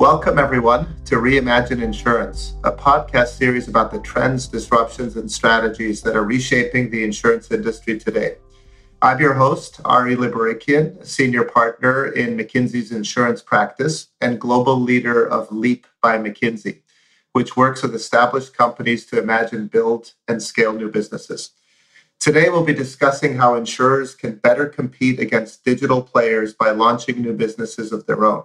Welcome, everyone, to Reimagine Insurance, a podcast series about the trends, disruptions, and strategies that are reshaping the insurance industry today. I'm your host, Ari Libarikian, senior partner in McKinsey's insurance practice and global leader of Leap by McKinsey, which works with established companies to imagine, build, and scale new businesses. Today, we'll be discussing how insurers can better compete against digital players by launching new businesses of their own.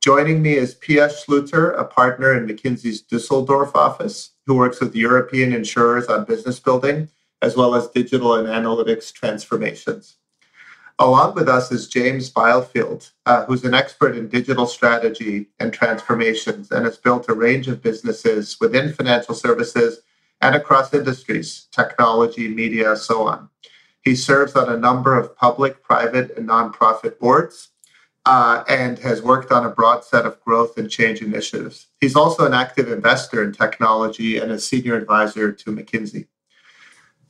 Joining me is Pia Schluter, a partner in McKinsey's Dusseldorf office, who works with European insurers on business building, as well as digital and analytics transformations. Along with us is James Bilefield, uh, who's an expert in digital strategy and transformations and has built a range of businesses within financial services and across industries, technology, media, so on. He serves on a number of public, private, and nonprofit boards uh, and has worked on a broad set of growth and change initiatives. He's also an active investor in technology and a senior advisor to McKinsey.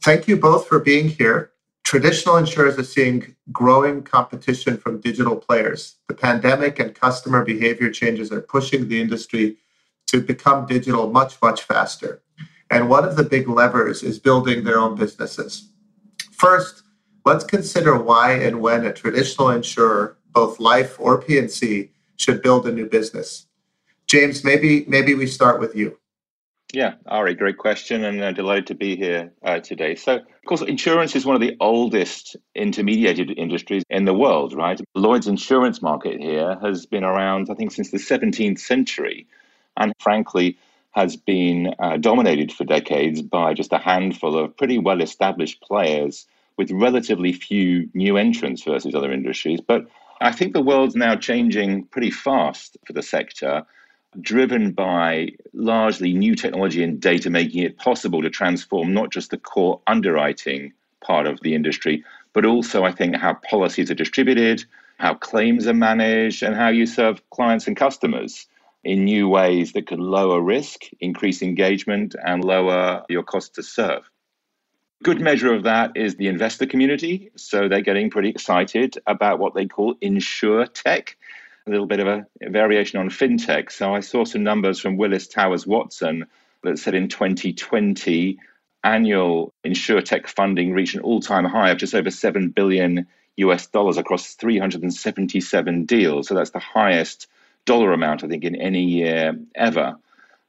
Thank you both for being here. Traditional insurers are seeing growing competition from digital players. The pandemic and customer behavior changes are pushing the industry to become digital much, much faster. And one of the big levers is building their own businesses. First, let's consider why and when a traditional insurer both life or P&C, should build a new business. James, maybe maybe we start with you. Yeah, Ari, great question, and uh, delighted to be here uh, today. So, of course, insurance is one of the oldest intermediated industries in the world, right? Lloyd's insurance market here has been around, I think, since the 17th century, and frankly, has been uh, dominated for decades by just a handful of pretty well established players with relatively few new entrants versus other industries. But I think the world's now changing pretty fast for the sector, driven by largely new technology and data making it possible to transform not just the core underwriting part of the industry, but also, I think, how policies are distributed, how claims are managed, and how you serve clients and customers in new ways that can lower risk, increase engagement, and lower your cost to serve. Good measure of that is the investor community. So they're getting pretty excited about what they call insurtech, a little bit of a variation on fintech. So I saw some numbers from Willis Towers Watson that said in 2020, annual insurtech funding reached an all time high of just over 7 billion US dollars across 377 deals. So that's the highest dollar amount, I think, in any year ever.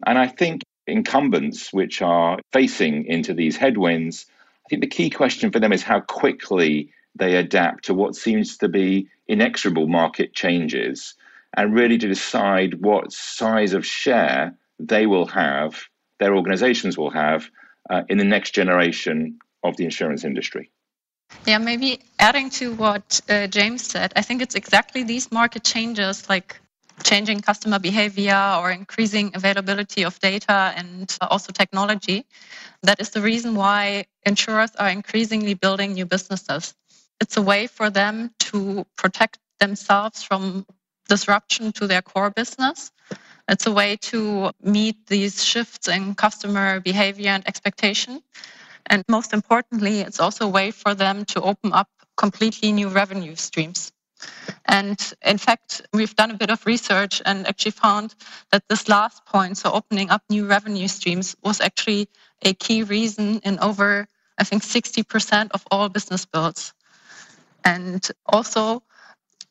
And I think incumbents which are facing into these headwinds I think the key question for them is how quickly they adapt to what seems to be inexorable market changes and really to decide what size of share they will have, their organizations will have uh, in the next generation of the insurance industry. Yeah, maybe adding to what uh, James said, I think it's exactly these market changes like changing customer behavior or increasing availability of data and also technology. That is the reason why insurers are increasingly building new businesses. It's a way for them to protect themselves from disruption to their core business. It's a way to meet these shifts in customer behavior and expectation. And most importantly, it's also a way for them to open up completely new revenue streams. And in fact, we've done a bit of research and actually found that this last point, so opening up new revenue streams, was actually a key reason in over, I think, 60% of all business builds. And also,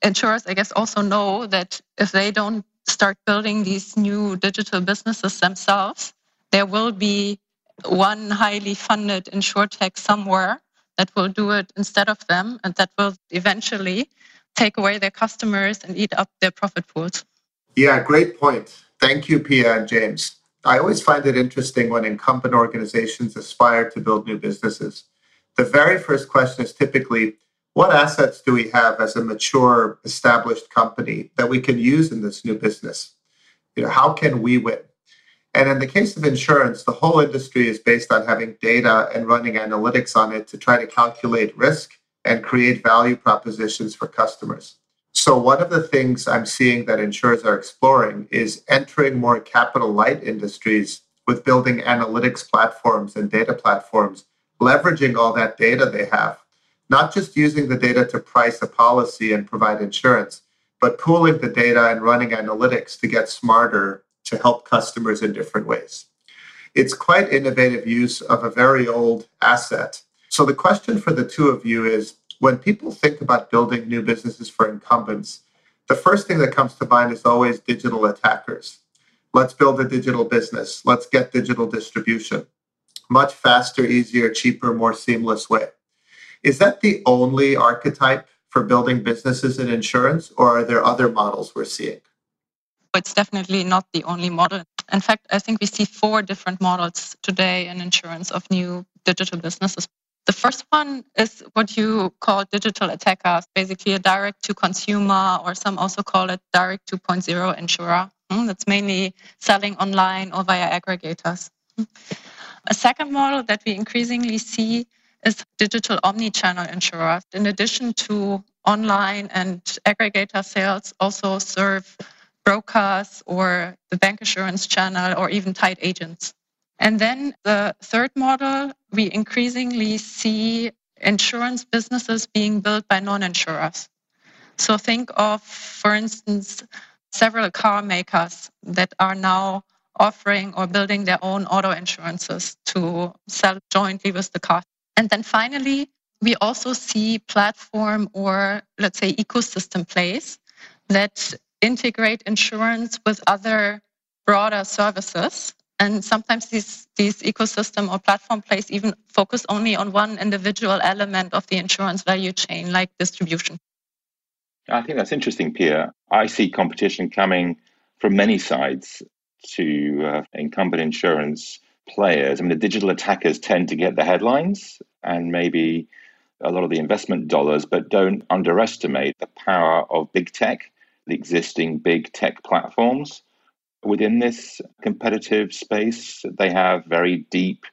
insurers, I guess, also know that if they don't start building these new digital businesses themselves, there will be one highly funded insurtech somewhere that will do it instead of them, and that will eventually take away their customers and eat up their profit pools. Yeah, great point. Thank you, Pia and James. I always find it interesting when incumbent organizations aspire to build new businesses. The very first question is typically what assets do we have as a mature, established company that we can use in this new business? You know, how can we win? And in the case of insurance, the whole industry is based on having data and running analytics on it to try to calculate risk and create value propositions for customers. So, one of the things I'm seeing that insurers are exploring is entering more capital light industries with building analytics platforms and data platforms, leveraging all that data they have, not just using the data to price a policy and provide insurance, but pooling the data and running analytics to get smarter to help customers in different ways. It's quite innovative use of a very old asset. So the question for the two of you is when people think about building new businesses for incumbents, the first thing that comes to mind is always digital attackers. Let's build a digital business. Let's get digital distribution. Much faster, easier, cheaper, more seamless way. Is that the only archetype for building businesses in insurance, or are there other models we're seeing? It's definitely not the only model. In fact, I think we see four different models today in insurance of new digital businesses. The first one is what you call digital attackers, basically a direct to consumer, or some also call it direct 2.0 insurer. Hmm, that's mainly selling online or via aggregators. A second model that we increasingly see is digital omni-channel insurers. In addition to online and aggregator sales, also serve brokers or the bancassurance channel or even tied agents. And then the third model, we increasingly see insurance businesses being built by non-insurers. So think of, for instance, several car makers that are now offering or building their own auto insurances to sell jointly with the car. And then finally, we also see platform or let's say ecosystem plays that integrate insurance with other broader services. And sometimes these, these ecosystem or platform plays even focus only on one individual element of the insurance value chain, like distribution. I think that's interesting, Pia. I see competition coming from many sides to uh, incumbent insurance players. I mean, the digital attackers tend to get the headlines and maybe a lot of the investment dollars, but don't underestimate the power of big tech, the existing big tech platforms. Within this competitive space, they have very deep,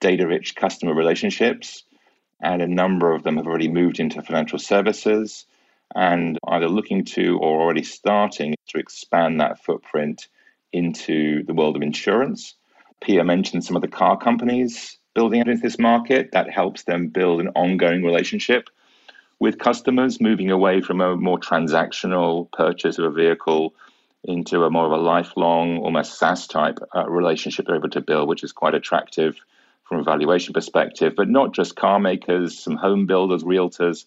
data rich customer relationships, and a number of them have already moved into financial services and either looking to or already starting to expand that footprint into the world of insurance. Pia mentioned some of the car companies building into this market. That helps them build an ongoing relationship with customers, moving away from a more transactional purchase of a vehicle into a more of a lifelong, almost SaaS type uh, relationship they're able to build, which is quite attractive from a valuation perspective. But not just car makers, some home builders, realtors,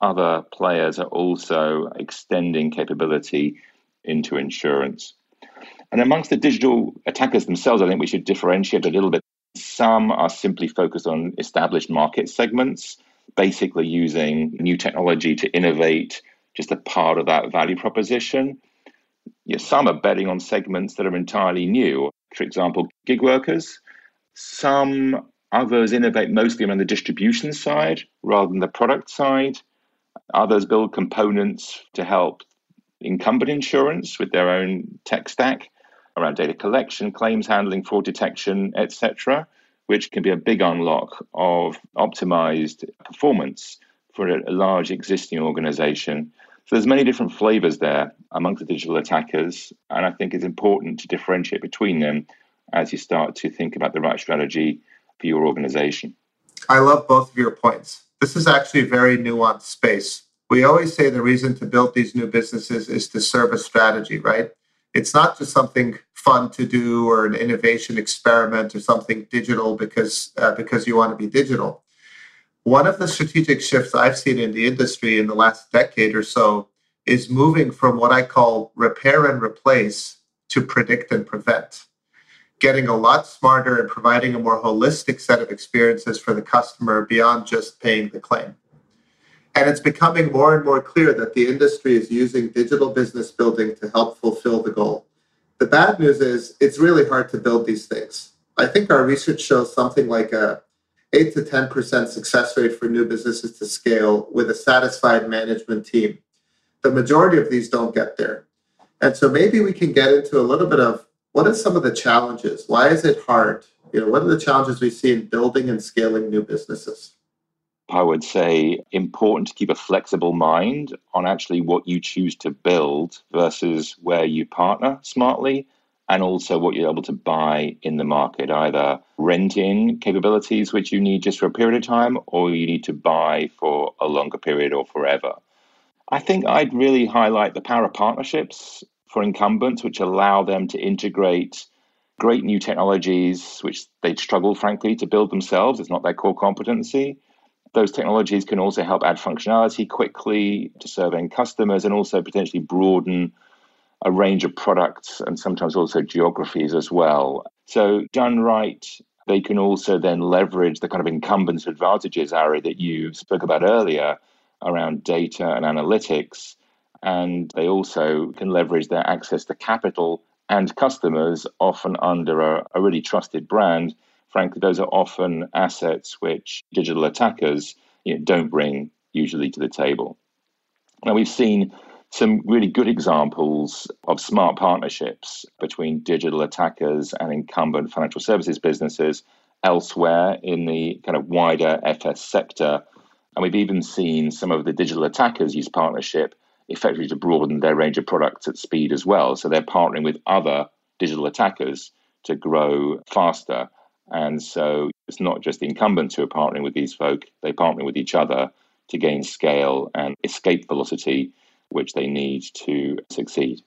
other players are also extending capability into insurance. And amongst the digital attackers themselves, I think we should differentiate a little bit. Some are simply focused on established market segments, basically using new technology to innovate just a part of that value proposition. Some are betting on segments that are entirely new. For example, gig workers. Some others innovate mostly around the distribution side rather than the product side. Others build components to help incumbent insurance with their own tech stack around data collection, claims handling, fraud detection, etc., which can be a big unlock of optimized performance for a large existing organization. So there's many different flavors there amongst the digital attackers, and I think it's important to differentiate between them as you start to think about the right strategy for your organization. I love both of your points. This is actually a very nuanced space. We always say the reason to build these new businesses is to serve a strategy, right? It's not just something fun to do or an innovation experiment or something digital because uh, because you want to be digital. One of the strategic shifts I've seen in the industry in the last decade or so is moving from what I call repair and replace to predict and prevent getting a lot smarter and providing a more holistic set of experiences for the customer beyond just paying the claim. And it's becoming more and more clear that the industry is using digital business building to help fulfill the goal. The bad news is it's really hard to build these things. I think our research shows something like a 8 to 10% success rate for new businesses to scale with a satisfied management team. The majority of these don't get there. And so maybe we can get into a little bit of what are some of the challenges? Why is it hard? You know, what are the challenges we see in building and scaling new businesses? I would say important to keep a flexible mind on actually what you choose to build versus where you partner smartly and also what you're able to buy in the market, either renting capabilities which you need just for a period of time or you need to buy for a longer period or forever. I think I'd really highlight the power of partnerships for incumbents, which allow them to integrate great new technologies, which they'd struggle, frankly, to build themselves. It's not their core competency. Those technologies can also help add functionality quickly to serving customers and also potentially broaden a range of products and sometimes also geographies as well. So, done right, they can also then leverage the kind of incumbents advantages, Ari, that you spoke about earlier around data and analytics. And they also can leverage their access to capital and customers, often under a, a really trusted brand. Frankly, those are often assets which digital attackers you know, don't bring usually to the table. Now, we've seen some really good examples of smart partnerships between digital attackers and incumbent financial services businesses elsewhere in the kind of wider FS sector. And we've even seen some of the digital attackers use partnership effectively to broaden their range of products at speed as well. So they're partnering with other digital attackers to grow faster. And so it's not just the incumbents who are partnering with these folk, they partner with each other to gain scale and escape velocity which they need to succeed.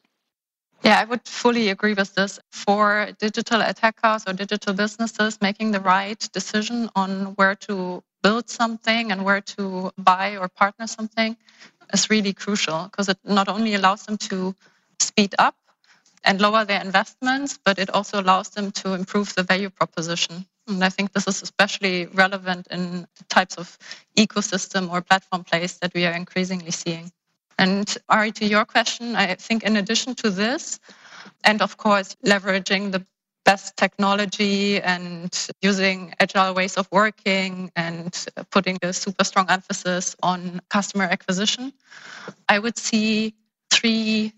Yeah, I would fully agree with this. For digital attackers or digital businesses, making the right decision on where to build something and where to buy or partner something is really crucial because it not only allows them to speed up and lower their investments, but it also allows them to improve the value proposition. And I think this is especially relevant in the types of ecosystem or platform plays that we are increasingly seeing. And Ari, to your question, I think in addition to this, and of course, leveraging the best technology and using agile ways of working and putting a super strong emphasis on customer acquisition, I would see three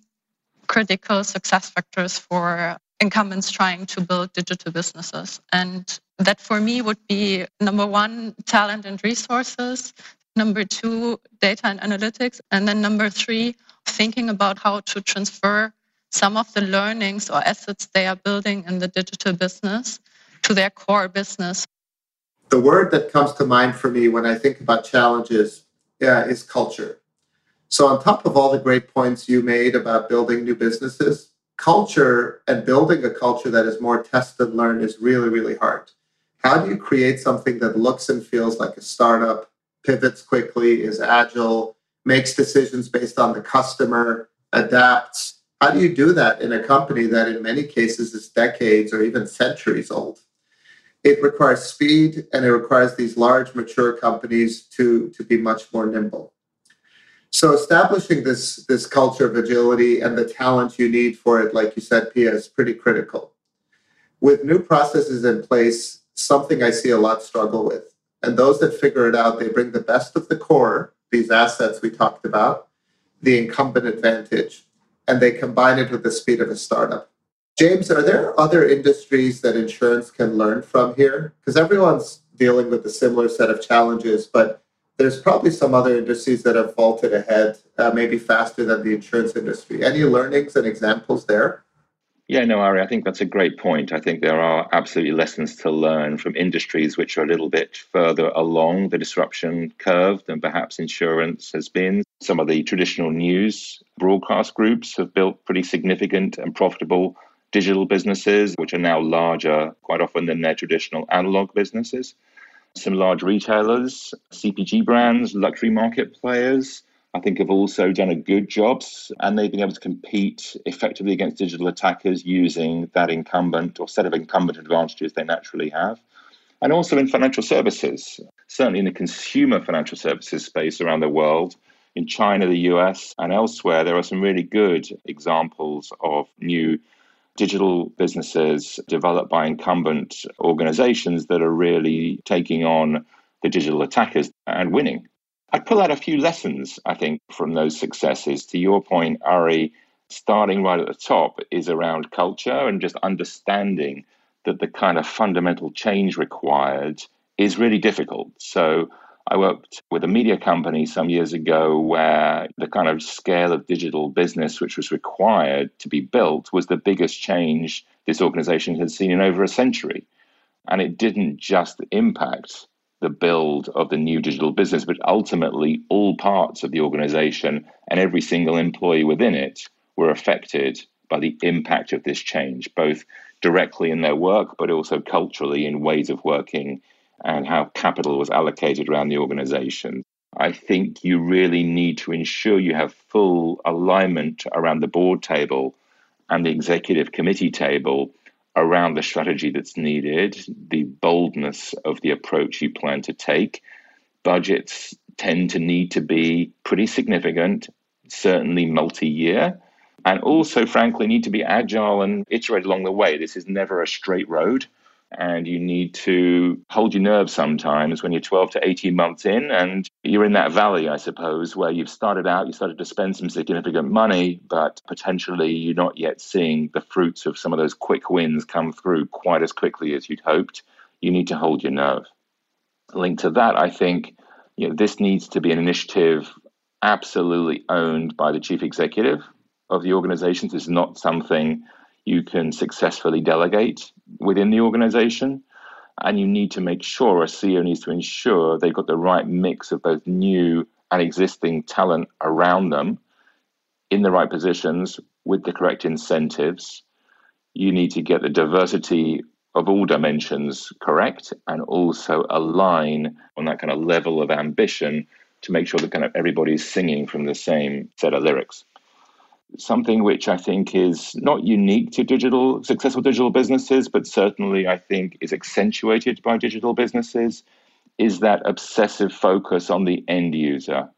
critical success factors for incumbents trying to build digital businesses. And that for me would be number one, talent and resources number two, data and analytics, and then number three, thinking about how to transfer some of the learnings or assets they are building in the digital business to their core business. The word that comes to mind for me when I think about challenges yeah, is culture. So, on top of all the great points you made about building new businesses, culture and building a culture that is more test and learn is really, really hard. How do you create something that looks and feels like a startup pivots quickly, is agile, makes decisions based on the customer, adapts. How do you do that in a company that, in many cases, is decades or even centuries old? It requires speed and it requires these large, mature companies to, to be much more nimble. So, establishing this, this culture of agility and the talent you need for it, like you said, Pia, is pretty critical. With new processes in place, something I see a lot struggle with and those that figure it out, they bring the best of the core, these assets we talked about, the incumbent advantage, and they combine it with the speed of a startup. James, are there other industries that insurance can learn from here? Because everyone's dealing with a similar set of challenges, but there's probably some other industries that have vaulted ahead, uh, maybe faster than the insurance industry. Any learnings and examples there? Yeah, no, Ari, I think that's a great point. I think there are absolutely lessons to learn from industries which are a little bit further along the disruption curve than perhaps insurance has been. Some of the traditional news broadcast groups have built pretty significant and profitable digital businesses, which are now larger quite often than their traditional analog businesses. Some large retailers, CPG brands, luxury market players I think have also done a good job and they've been able to compete effectively against digital attackers using that incumbent or set of incumbent advantages they naturally have. And also in financial services, certainly in the consumer financial services space around the world, in China, the US, and elsewhere, there are some really good examples of new digital businesses developed by incumbent organizations that are really taking on the digital attackers and winning. I pull out a few lessons, I think, from those successes. To your point, Ari, starting right at the top is around culture and just understanding that the kind of fundamental change required is really difficult. So I worked with a media company some years ago where the kind of scale of digital business which was required to be built was the biggest change this organization had seen in over a century. And it didn't just impact the build of the new digital business, but ultimately all parts of the organization and every single employee within it were affected by the impact of this change, both directly in their work, but also culturally in ways of working and how capital was allocated around the organization. I think you really need to ensure you have full alignment around the board table and the executive committee table around the strategy that's needed, the boldness of the approach you plan to take. Budgets tend to need to be pretty significant, certainly multi year, and also, frankly, need to be agile and iterate along the way. This is never a straight road and you need to hold your nerve sometimes when you're 12 to 18 months in and you're in that valley i suppose where you've started out you started to spend some significant money but potentially you're not yet seeing the fruits of some of those quick wins come through quite as quickly as you'd hoped. You need to hold your nerve. Linked to that i think you know this needs to be an initiative absolutely owned by the chief executive of the organization this is not something you can successfully delegate within the organization. And you need to make sure, a CEO needs to ensure they've got the right mix of both new and existing talent around them in the right positions with the correct incentives. You need to get the diversity of all dimensions correct and also align on that kind of level of ambition to make sure that kind of everybody's singing from the same set of lyrics something which I think is not unique to digital successful digital businesses, but certainly I think is accentuated by digital businesses, is that obsessive focus on the end user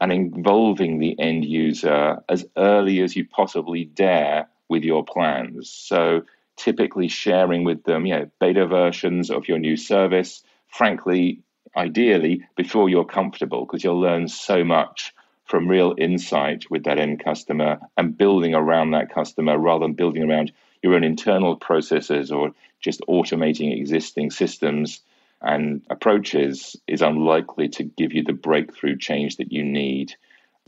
and involving the end user as early as you possibly dare with your plans. So typically sharing with them, you know, beta versions of your new service, frankly, ideally before you're comfortable, because you'll learn so much from real insight with that end customer and building around that customer rather than building around your own internal processes or just automating existing systems and approaches is unlikely to give you the breakthrough change that you need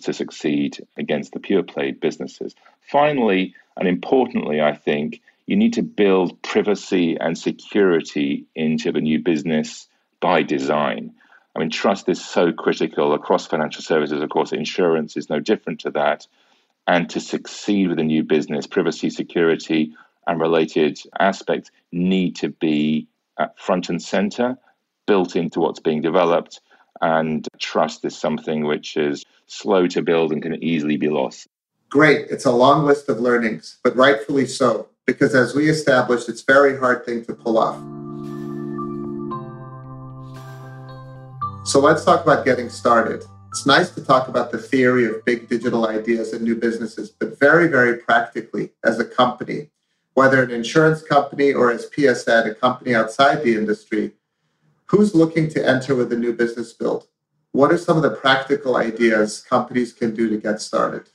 to succeed against the pure play businesses. Finally, and importantly, I think you need to build privacy and security into the new business by design. I mean, trust is so critical across financial services. Of course, insurance is no different to that. And to succeed with a new business, privacy, security, and related aspects need to be front and center, built into what's being developed. And trust is something which is slow to build and can easily be lost. Great. It's a long list of learnings, but rightfully so, because as we established, it's a very hard thing to pull off. So let's talk about getting started. It's nice to talk about the theory of big digital ideas and new businesses, but very, very practically as a company, whether an insurance company or as PS said, a company outside the industry, who's looking to enter with a new business build? What are some of the practical ideas companies can do to get started?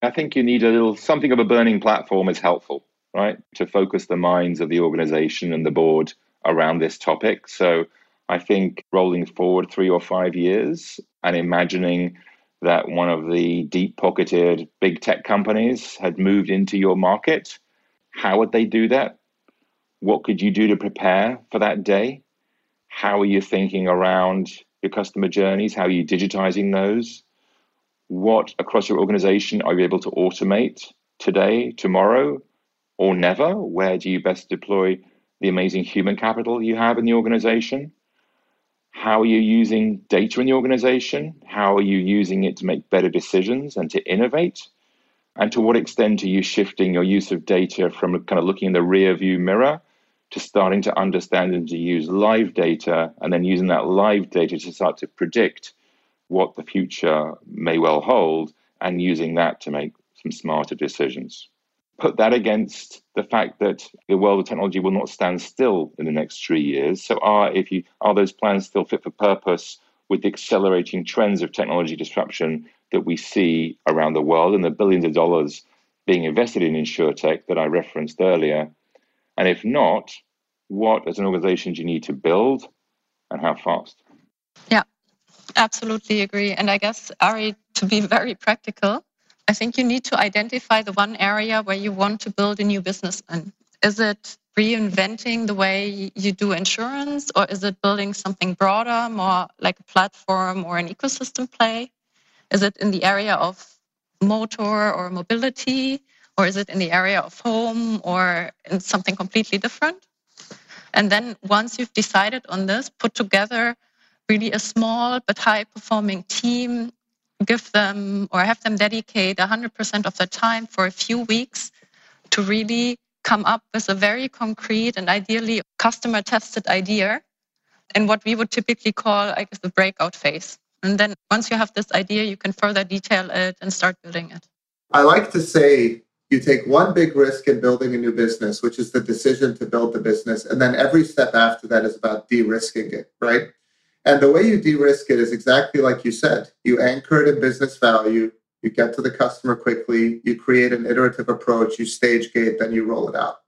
I think you need a little something of a burning platform is helpful, right? To focus the minds of the organization and the board around this topic. So I think rolling forward three or five years and imagining that one of the deep pocketed big tech companies had moved into your market, how would they do that? What could you do to prepare for that day? How are you thinking around your customer journeys? How are you digitizing those? What across your organization are you able to automate today, tomorrow, or never? Where do you best deploy the amazing human capital you have in the organization? How are you using data in the organization? How are you using it to make better decisions and to innovate? And to what extent are you shifting your use of data from kind of looking in the rear view mirror to starting to understand and to use live data and then using that live data to start to predict what the future may well hold and using that to make some smarter decisions? Put that against the fact that the world of technology will not stand still in the next three years. So, are if you are those plans still fit for purpose with the accelerating trends of technology disruption that we see around the world and the billions of dollars being invested in insurtech that I referenced earlier? And if not, what as an organization do you need to build and how fast? Yeah, absolutely agree. And I guess Ari, to be very practical, I think you need to identify the one area where you want to build a new business in. Is it reinventing the way you do insurance, or is it building something broader, more like a platform or an ecosystem play? Is it in the area of motor or mobility, or is it in the area of home or in something completely different? And then once you've decided on this, put together really a small but high performing team, give them or have them dedicate 100% of their time for a few weeks to really come up with a very concrete and ideally customer tested idea in what we would typically call, I guess, the breakout phase. And then once you have this idea, you can further detail it and start building it. I like to say you take one big risk in building a new business, which is the decision to build the business. And then every step after that is about de risking it, right? And the way you de risk it is exactly like you said you anchor it in business value, you get to the customer quickly, you create an iterative approach, you stage gate, then you roll it out.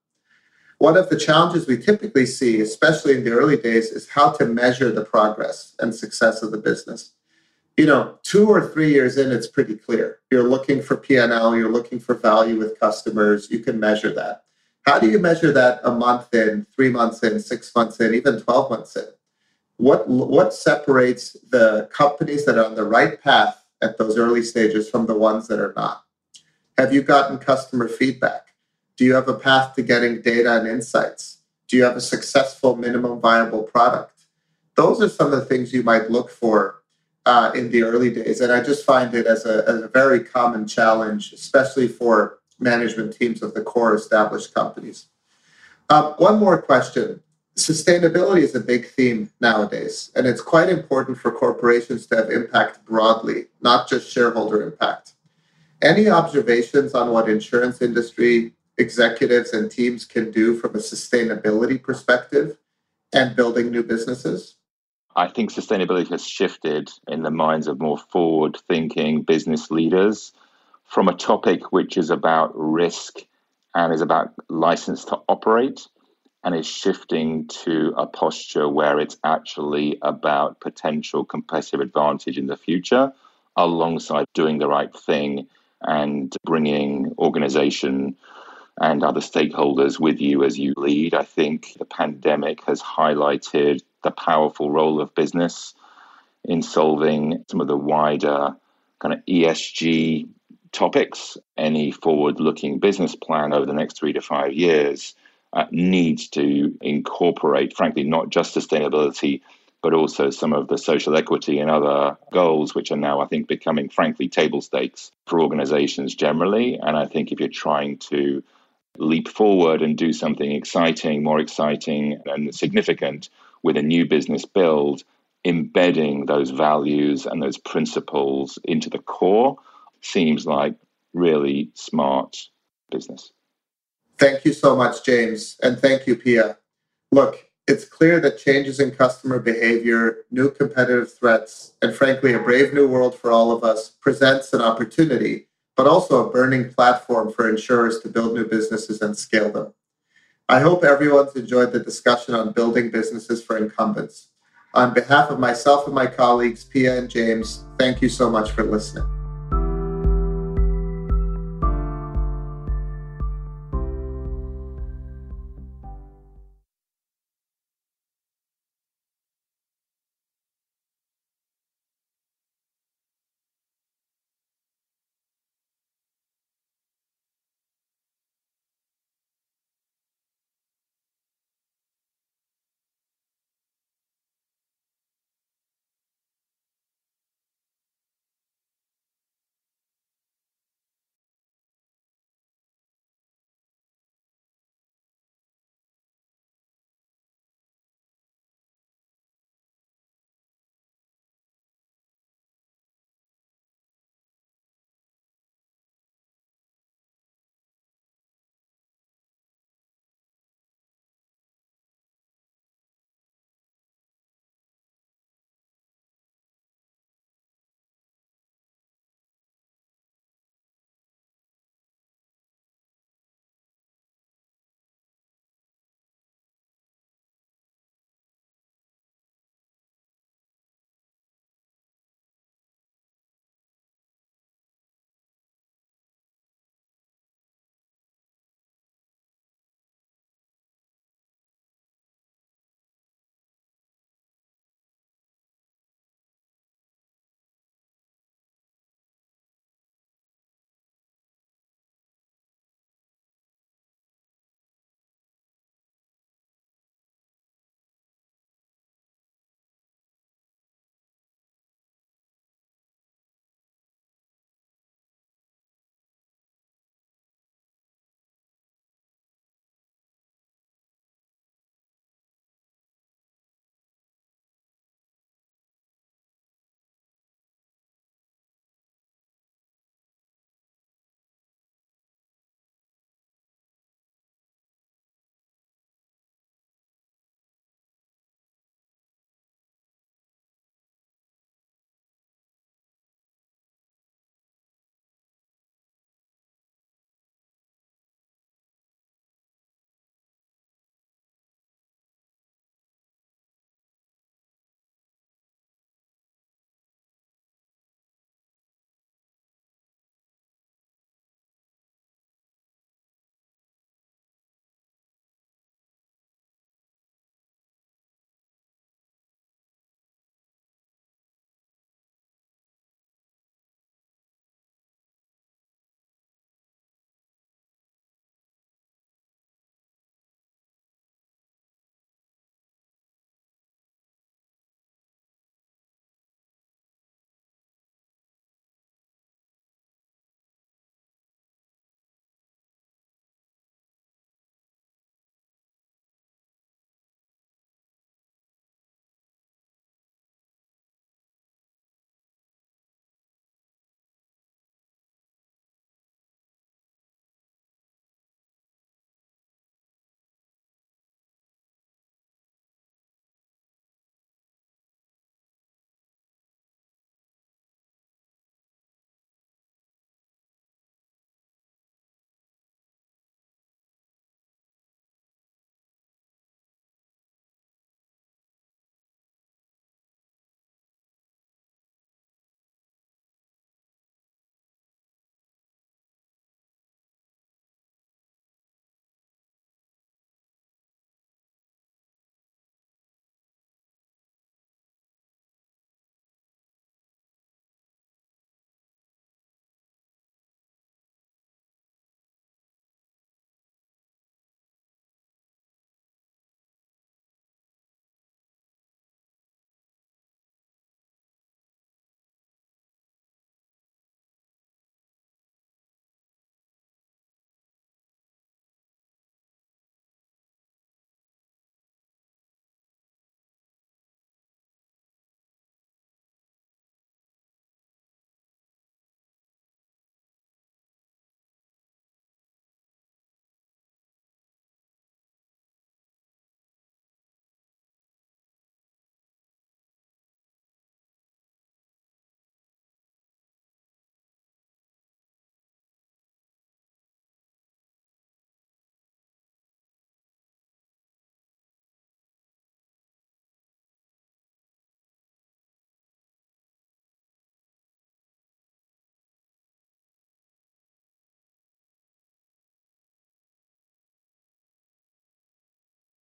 One of the challenges we typically see, especially in the early days, is how to measure the progress and success of the business. You know, two or three years in, it's pretty clear. You're looking for PNL, you're looking for value with customers, you can measure that. How do you measure that a month in, three months in, six months in, even 12 months in? What, what separates the companies that are on the right path at those early stages from the ones that are not? Have you gotten customer feedback? Do you have a path to getting data and insights? Do you have a successful minimum viable product? Those are some of the things you might look for uh, in the early days. And I just find it as a, as a very common challenge, especially for management teams of the core established companies. Uh, one more question sustainability is a big theme nowadays, and it's quite important for corporations to have impact broadly, not just shareholder impact. Any observations on what insurance industry executives and teams can do from a sustainability perspective and building new businesses? I think sustainability has shifted in the minds of more forward thinking business leaders from a topic which is about risk and is about license to operate and is shifting to a posture where it's actually about potential competitive advantage in the future alongside doing the right thing and bringing organization and other stakeholders with you as you lead. I think the pandemic has highlighted the powerful role of business in solving some of the wider kind of ESG topics. Any forward looking business plan over the next three to five years uh, needs to incorporate, frankly, not just sustainability, but also some of the social equity and other goals, which are now, I think, becoming, frankly, table stakes for organizations generally. And I think if you're trying to leap forward and do something exciting, more exciting and significant with a new business build, embedding those values and those principles into the core seems like really smart business. Thank you so much, James. And thank you, Pia. Look, it's clear that changes in customer behavior, new competitive threats, and frankly, a brave new world for all of us presents an opportunity, but also a burning platform for insurers to build new businesses and scale them. I hope everyone's enjoyed the discussion on building businesses for incumbents. On behalf of myself and my colleagues, Pia and James, thank you so much for listening.